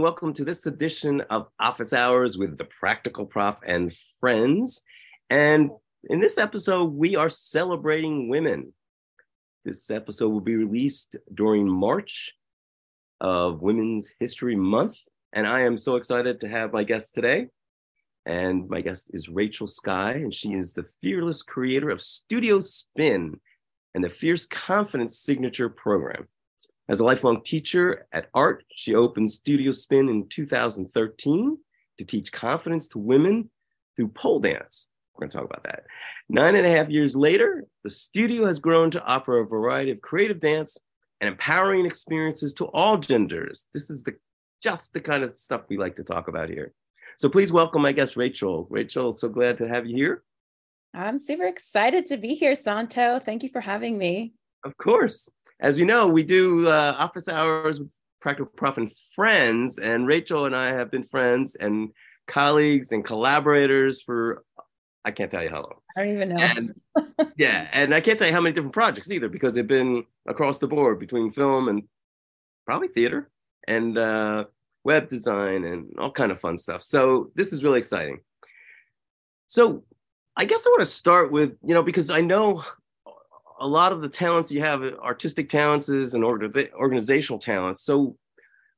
and welcome to this edition of Office Hours with the Practical Prof and friends. And in this episode, we are celebrating women. This episode will be released during March of Women's History Month. And I am so excited to have my guest today. And my guest is Rachel Sky, and she is the fearless creator of Studio Spin and the Fierce Confidence Signature Program. As a lifelong teacher at art, she opened Studio Spin in 2013 to teach confidence to women through pole dance. We're going to talk about that. Nine and a half years later, the studio has grown to offer a variety of creative dance and empowering experiences to all genders. This is the just the kind of stuff we like to talk about here. So please welcome my guest, Rachel. Rachel, so glad to have you here. I'm super excited to be here, Santo. Thank you for having me. Of course as you know, we do uh, office hours with Practical Prof and friends, and Rachel and I have been friends and colleagues and collaborators for I can't tell you how long. I don't even know. And, yeah, and I can't tell you how many different projects either because they've been across the board between film and probably theater and uh, web design and all kind of fun stuff. So this is really exciting. So I guess I want to start with you know because I know a lot of the talents you have, artistic talents and organizational talents. So,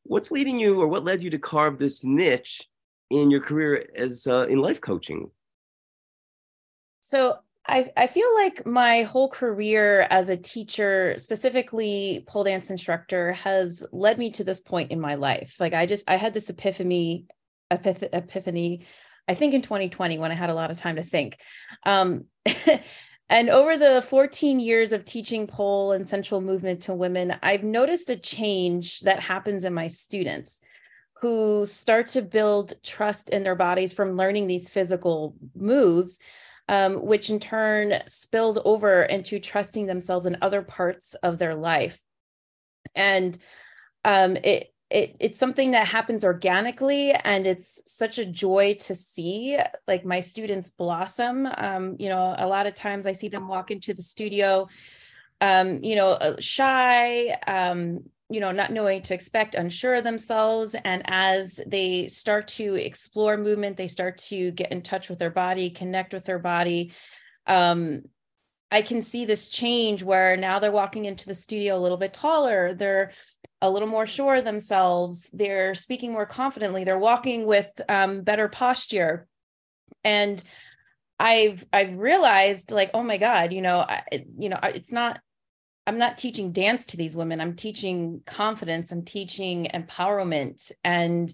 what's leading you, or what led you to carve this niche in your career as uh, in life coaching? So, I, I feel like my whole career as a teacher, specifically pole dance instructor, has led me to this point in my life. Like I just I had this epiphany, epith- epiphany, I think in 2020 when I had a lot of time to think. Um, And over the 14 years of teaching pole and central movement to women, I've noticed a change that happens in my students who start to build trust in their bodies from learning these physical moves, um, which in turn spills over into trusting themselves in other parts of their life. And um, it it, it's something that happens organically and it's such a joy to see like my students blossom. Um, you know a lot of times i see them walk into the studio um, you know uh, shy um, you know not knowing to expect unsure of themselves. And as they start to explore movement they start to get in touch with their body connect with their body um, i can see this change where now they're walking into the studio a little bit taller. They're a little more sure of themselves. They're speaking more confidently. They're walking with um, better posture. And i've i've realized like oh my god you know I, you know it's not i'm not teaching dance to these women. I'm teaching confidence. I'm teaching empowerment. And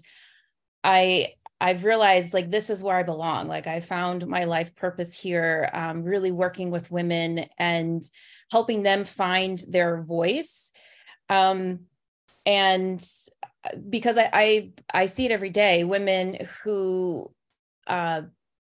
i i've realized like this is where i belong. Like i found my life purpose here um, really working with women and helping them find their voice. Um, and uh, because I, I I see it every day, women who uh,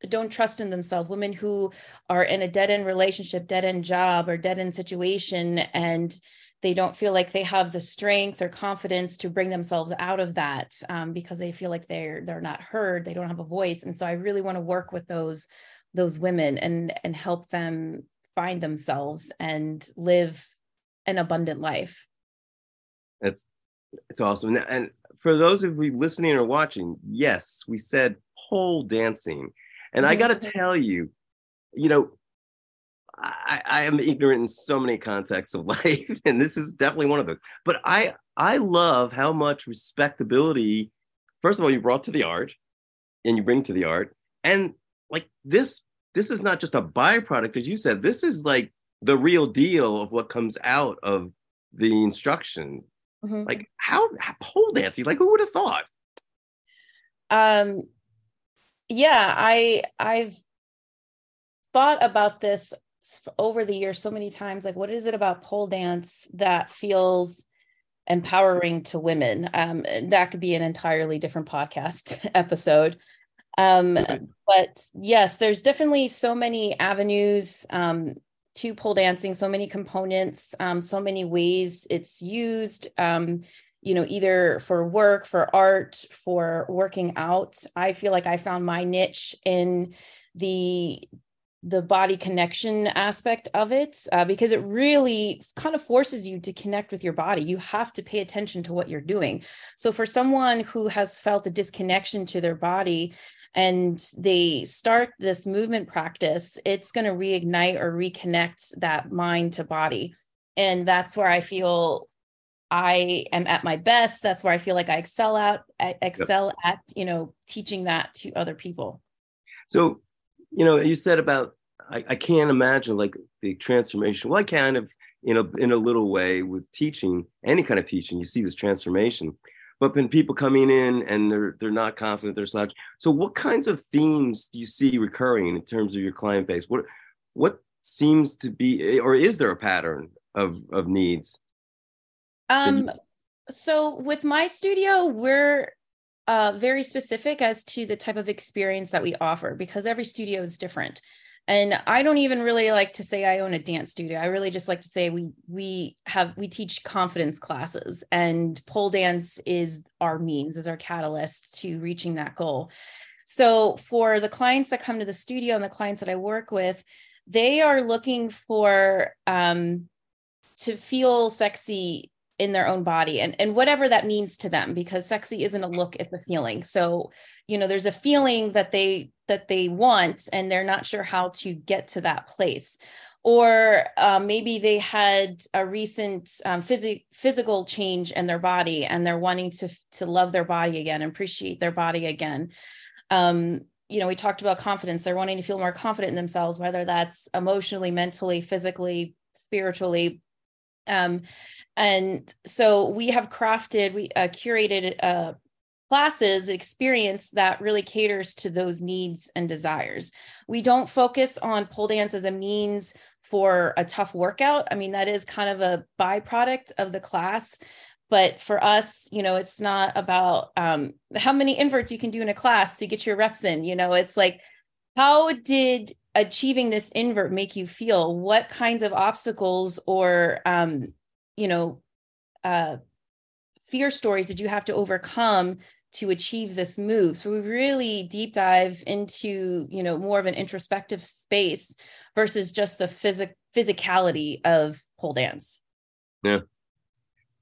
don't trust in themselves, women who are in a dead end relationship, dead end job, or dead end situation, and they don't feel like they have the strength or confidence to bring themselves out of that um, because they feel like they're they're not heard, they don't have a voice, and so I really want to work with those those women and and help them find themselves and live an abundant life. That's it's awesome. And for those of you listening or watching, yes, we said pole dancing. And I got to mm-hmm. tell you, you know, I, I am ignorant in so many contexts of life, and this is definitely one of them. But I I love how much respectability, first of all, you brought to the art, and you bring to the art, and like this this is not just a byproduct, as you said. This is like the real deal of what comes out of the instruction Mm-hmm. Like how, how pole dancing? Like who would have thought? Um, yeah, I I've thought about this over the years so many times. Like, what is it about pole dance that feels empowering to women? Um, that could be an entirely different podcast episode. Um, but yes, there's definitely so many avenues. Um, to pole dancing, so many components, um, so many ways it's used. Um, you know, either for work, for art, for working out. I feel like I found my niche in the the body connection aspect of it uh, because it really kind of forces you to connect with your body you have to pay attention to what you're doing so for someone who has felt a disconnection to their body and they start this movement practice it's going to reignite or reconnect that mind to body and that's where i feel I am at my best. That's where I feel like I excel out, I excel yep. at, you know, teaching that to other people. So, you know, you said about I, I can't imagine like the transformation. Well, I kind of, you know, in a little way with teaching, any kind of teaching, you see this transformation. But when people coming in and they're they're not confident, they're slouch. So what kinds of themes do you see recurring in terms of your client base? What what seems to be or is there a pattern of of needs? Um, so with my studio, we're uh, very specific as to the type of experience that we offer because every studio is different. And I don't even really like to say I own a dance studio. I really just like to say we we have we teach confidence classes and pole dance is our means, is our catalyst to reaching that goal. So for the clients that come to the studio and the clients that I work with, they are looking for um, to feel sexy in their own body and and whatever that means to them because sexy isn't a look it's a feeling. So you know there's a feeling that they that they want and they're not sure how to get to that place. Or um, maybe they had a recent um, phys- physical change in their body and they're wanting to to love their body again appreciate their body again. Um, you know we talked about confidence. They're wanting to feel more confident in themselves whether that's emotionally mentally physically spiritually um, and so we have crafted we uh, curated uh, classes experience that really caters to those needs and desires. We don't focus on pole dance as a means for a tough workout. I mean that is kind of a byproduct of the class but for us you know it's not about um, how many inverts you can do in a class to get your reps in you know? It's like how did achieving this invert make you feel? What kinds of obstacles or um, you know uh, fear stories did you have to overcome to achieve this move? So we really deep dive into you know more of an introspective space versus just the physic physicality of pole dance. Yeah.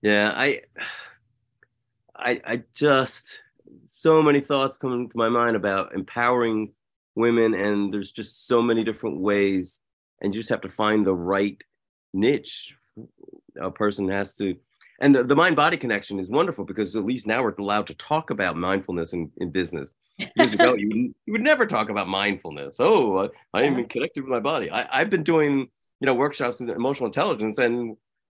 Yeah i i i just so many thoughts coming to my mind about empowering women and there's just so many different ways and you just have to find the right niche a person has to and the, the mind body connection is wonderful because at least now we're allowed to talk about mindfulness in, in business. Years ago you, you would never talk about mindfulness. Oh i, am connected with my body. I, i've been doing you know workshops in emotional intelligence and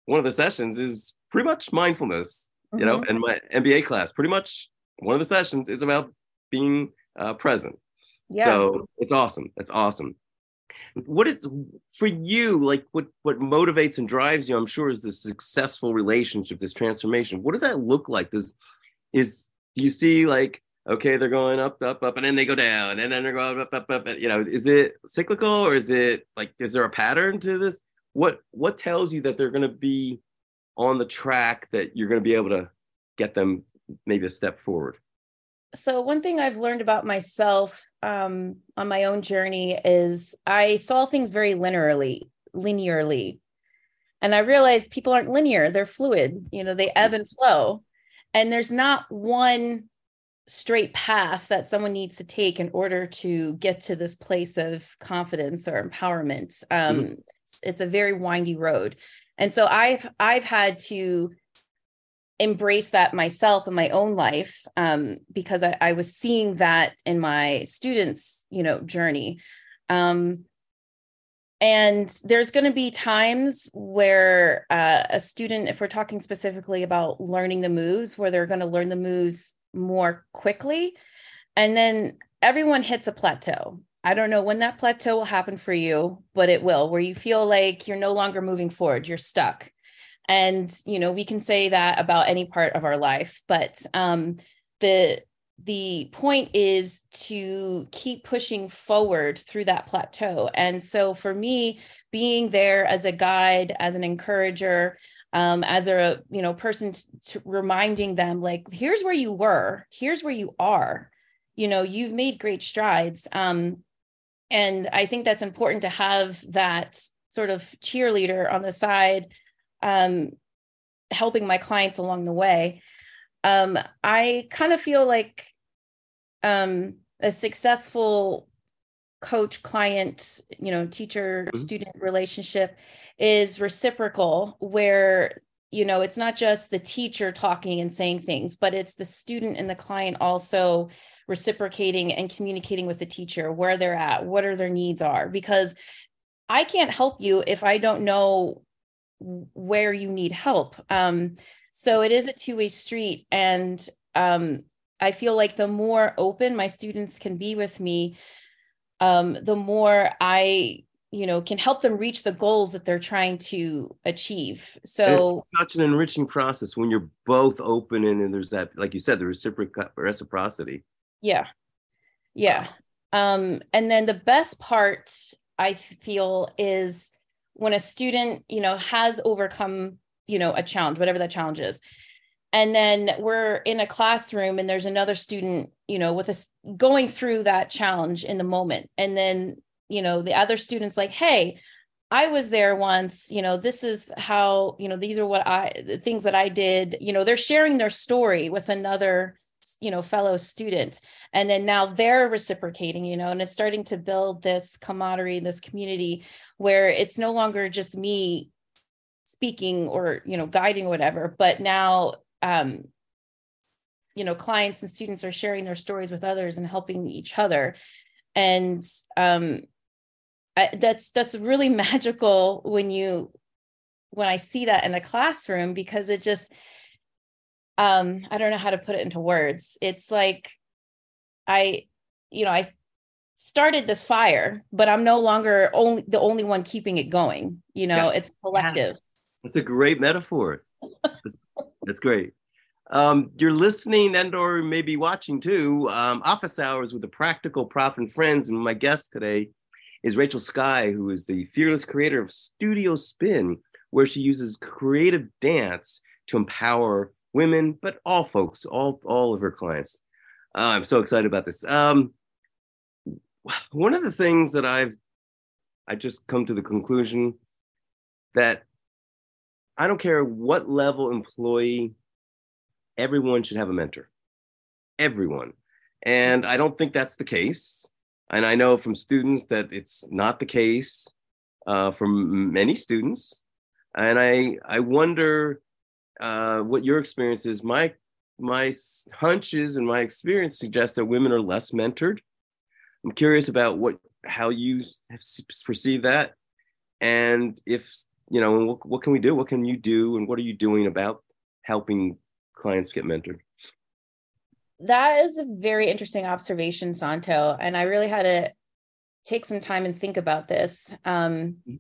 one of the sessions is pretty much mindfulness you mm-hmm. know and my mba class pretty much one of the sessions is about being uh, present yeah. so it's awesome. It's awesome. What is for you like what what motivates and drives you i'm sure is this successful relationship this transformation. What does that look like? Does is do you see like okay they're going up up up and then they go down and then they're going up up up, up you know is it cyclical or is it like is there a pattern to this? What what tells you that they're going to be on the track that you're going to be able to get them maybe a step forward so one thing I've learned about myself um, on my own journey is I saw things very linearly, linearly, and I realized people aren't linear; they're fluid. You know, they ebb and flow, and there's not one straight path that someone needs to take in order to get to this place of confidence or empowerment. Um, mm-hmm. it's, it's a very windy road, and so I've I've had to embrace that myself in my own life um, because I, I, was seeing that in my students you know journey. Um, and there's going to be times where uh, a student if we're talking specifically about learning the moves where they're going to learn the moves more quickly and then everyone hits a plateau. I don't know when that plateau will happen for you, but it will, where you feel like you're no longer moving forward, you're stuck and you know we can say that about any part of our life but um, the the point is to keep pushing forward through that plateau. And so for me being there as a guide as an encourager um, as a you know person to, to reminding them like here's where you were. Here's where you are. You know you've made great strides. Um, and I think that's important to have that sort of cheerleader on the side, um, helping my clients along the way. Um, I kind of feel like um, a successful coach client you know teacher mm-hmm. student relationship is reciprocal where you know it's not just the teacher talking and saying things but it's the student and the client also reciprocating and communicating with the teacher where they're at what are their needs are because i can't help you if i don't know where you need help. Um, so it is a two-way street and um, i feel like the more open my students can be with me um, the more i you know can help them reach the goals that they're trying to achieve. So it's such an enriching process when you're both open and, and there's that like you said the reciproc- reciprocity. Yeah. Yeah. Um and then the best part i feel is when a student you know has overcome you know a challenge whatever that challenge is. And then we're in a classroom and there's another student you know with us going through that challenge in the moment. And then you know the other students like hey i was there once you know this is how you know these are what i the things that i did. You know they're sharing their story with another you know fellow student. And then now they're reciprocating you know and it's starting to build this camaraderie this community where it's no longer just me speaking or you know guiding whatever but now um you know clients and students are sharing their stories with others and helping each other. And um I, that's that's really magical when you when I see that in a classroom because it just um I don't know how to put it into words. It's like I you know I started this fire, but I'm no longer only the only one keeping it going. You know, yes. it's collective. Yes. That's a great metaphor. That's great. Um, you're listening and or maybe watching too. Um, office hours with the practical prof and friends, and my guest today is Rachel Sky, who is the fearless creator of Studio Spin, where she uses creative dance to empower women, but all folks, all all of her clients. Uh, I'm so excited about this. Um, one of the things that I've I just come to the conclusion that I don't care what level employee, everyone should have a mentor. Everyone. And I don't think that's the case. And I know from students that it's not the case uh, for many students. And I I wonder uh, what your experience is. My my hunches and my experience suggests that women are less mentored. I'm curious about what how you perceive that, and if you know, what, what can we do? What can you do, and what are you doing about helping clients get mentored? that is a very interesting observation, Santo. And I really had to take some time and think about this. Um, mm-hmm.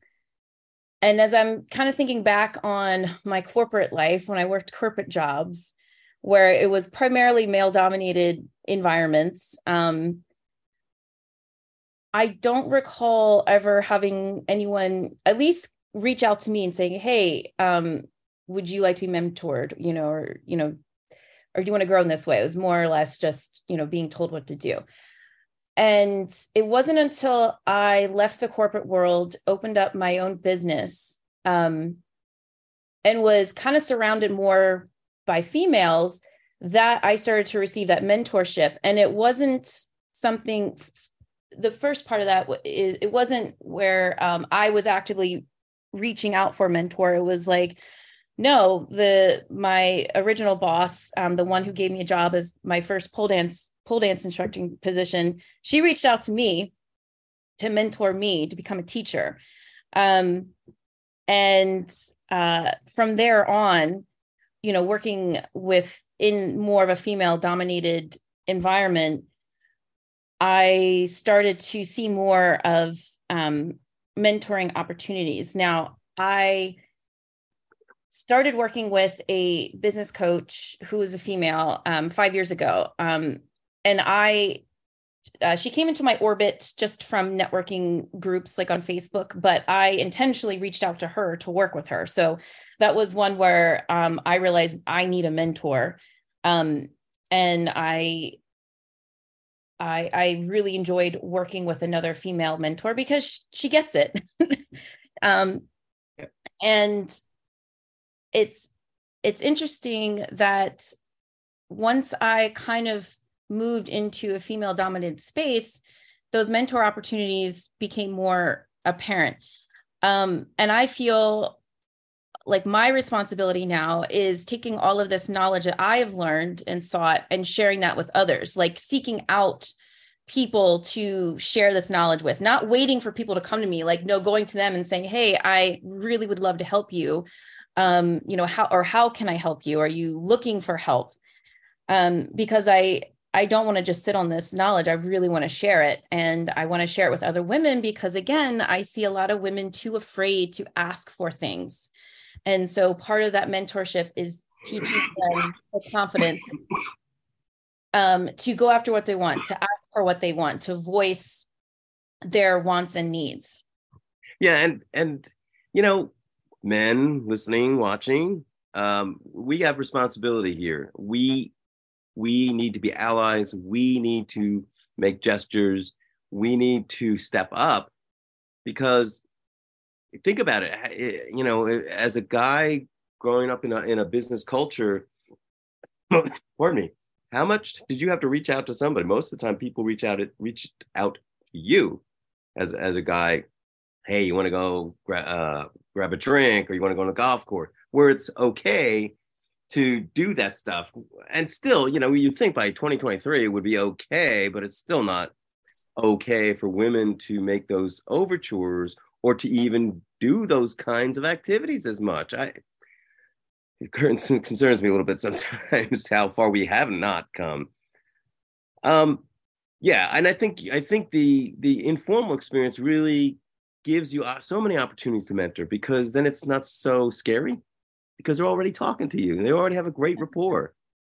And as I'm kind of thinking back on my corporate life when I worked corporate jobs, where it was primarily male dominated environments, um, I don't recall ever having anyone at least reach out to me and saying, Hey, um, would you like to be mentored? You know, or, you know, or do you want to grow in this way? It was more or less just, you know, being told what to do. And it wasn't until I left the corporate world, opened up my own business, um, and was kind of surrounded more by females that I started to receive that mentorship. And it wasn't something, the first part of that, it wasn't where um, I was actively reaching out for mentor. It was like, no the my original boss um, the one who gave me a job as my first pole dance pole dance instructing position she reached out to me to mentor me to become a teacher um, and uh, from there on you know working with in more of a female dominated environment i started to see more of um, mentoring opportunities now i started working with a business coach who was a female um, five years ago. Um, and I, uh, she came into my orbit just from networking groups like on Facebook, but I intentionally reached out to her to work with her. So that was one where um, I realized I need a mentor. Um, and I, I, I really enjoyed working with another female mentor because she gets it. um, and it's it's interesting that once I kind of moved into a female dominant space, those mentor opportunities became more apparent. Um, and I feel like my responsibility now is taking all of this knowledge that I have learned and sought and sharing that with others, like seeking out people to share this knowledge with, not waiting for people to come to me, like no, going to them and saying, Hey, I really would love to help you. Um, you know, how or how can I help you? Are you looking for help? Um, because I I don't want to just sit on this knowledge. I really want to share it. And I want to share it with other women because, again, I see a lot of women too afraid to ask for things. And so part of that mentorship is teaching them the confidence um, to go after what they want, to ask for what they want, to voice their wants and needs. Yeah. And, and, you know, men listening, watching, um, we have responsibility here. We we need to be allies. We need to make gestures. We need to step up because think about it. Eh, eh, you know, eh, as a guy growing up in a, in a business culture, pardon me, how much did you have to reach out to somebody? Most of the time, people reach out, it reached out to you as, as a guy. Hey, you want to go gra- uh, grab a drink or you want to go on a golf course where it's okay to do that stuff. And still, you know, you think by 2023 it would be okay, but it's still not okay for women to make those overtures or to even do those kinds of activities as much. I it concerns me a little bit sometimes how far we have not come. Um, yeah, and I think I think the the informal experience really gives you uh, so many opportunities to mentor because then it's not so scary because they're already talking to you and they already have a great rapport,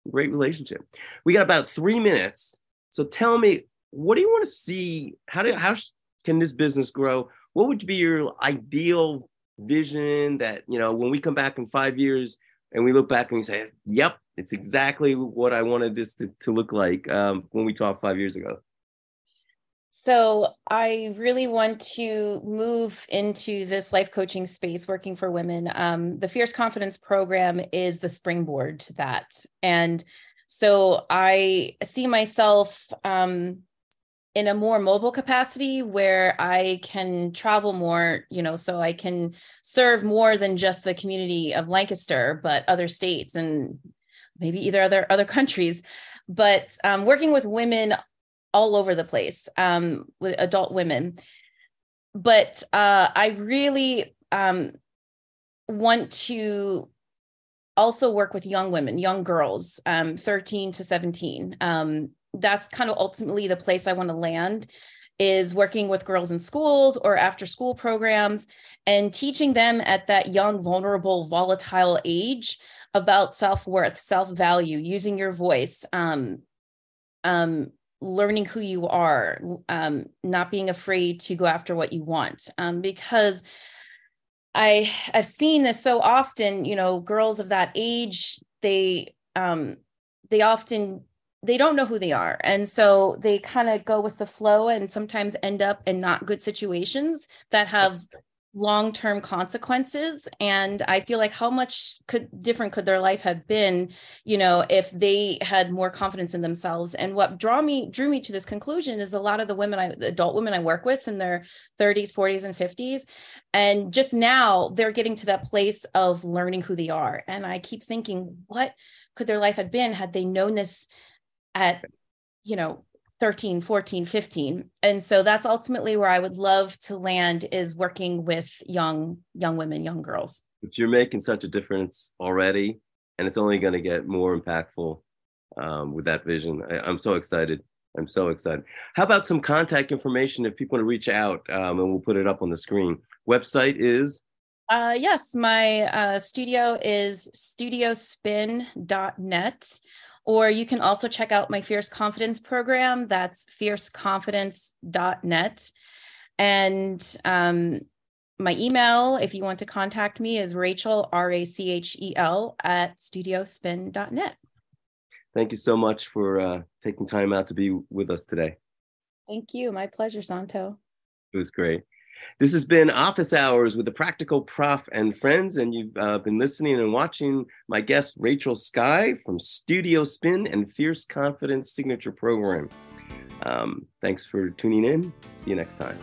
great relationship. We got about three minutes. So tell me, what do you want to see? How do how can this business grow? What would be your ideal vision that you know when we come back in five years and we look back and we say, "Yep, it's exactly what I wanted this to, to look like um, when we talked five years ago." So I really want to move into this life coaching space, working for women. Um, the Fierce Confidence program is the springboard to that, and so I see myself um, in a more mobile capacity where I can travel more. You know, so I can serve more than just the community of Lancaster, but other states and maybe either other other countries but um, working with women all over the place um, with adult women. But uh, I really um, want to also work with young women, young girls, um, 13 to 17. Um, that's kind of ultimately the place I want to land is working with girls in schools or after school programs and teaching them at that young, vulnerable, volatile age about self worth, self value, using your voice, um, um, learning who you are, um, not being afraid to go after what you want. Um, because I I've seen this so often, you know, girls of that age, they um, they often they don't know who they are and so they kind of go with the flow and sometimes end up in not good situations that have long-term consequences. And i feel like how much could different could their life have been you know if they had more confidence in themselves. And what draw me drew me to this conclusion is a lot of the women i adult women i work with in their 30s 40s and 50s and just now they're getting to that place of learning who they are. And i keep thinking what could their life have been had they known this at you know 13 14 15 and so that's ultimately where i would love to land is working with young young women young girls. But you're making such a difference already and it's only going to get more impactful um, with that vision. I, am so excited. I'm so excited. How about some contact information if people want to reach out um, and we'll put it up on the screen. Website is? Uh, yes my uh, studio is studiospin.net or you can also check out my Fierce Confidence program. That's fierceconfidence.net. And um, my email, if you want to contact me, is Rachel, R A C H E L, at studiospin.net. thank you so much for uh, taking time out to be with us today. Thank you. My pleasure, Santo. It was great. This has been Office Hours with the Practical Prof and friends, and you've uh, been listening and watching my guest Rachel Sky from Studio Spin and Fierce Confidence Signature Program. Um, thanks for tuning in. See you next time.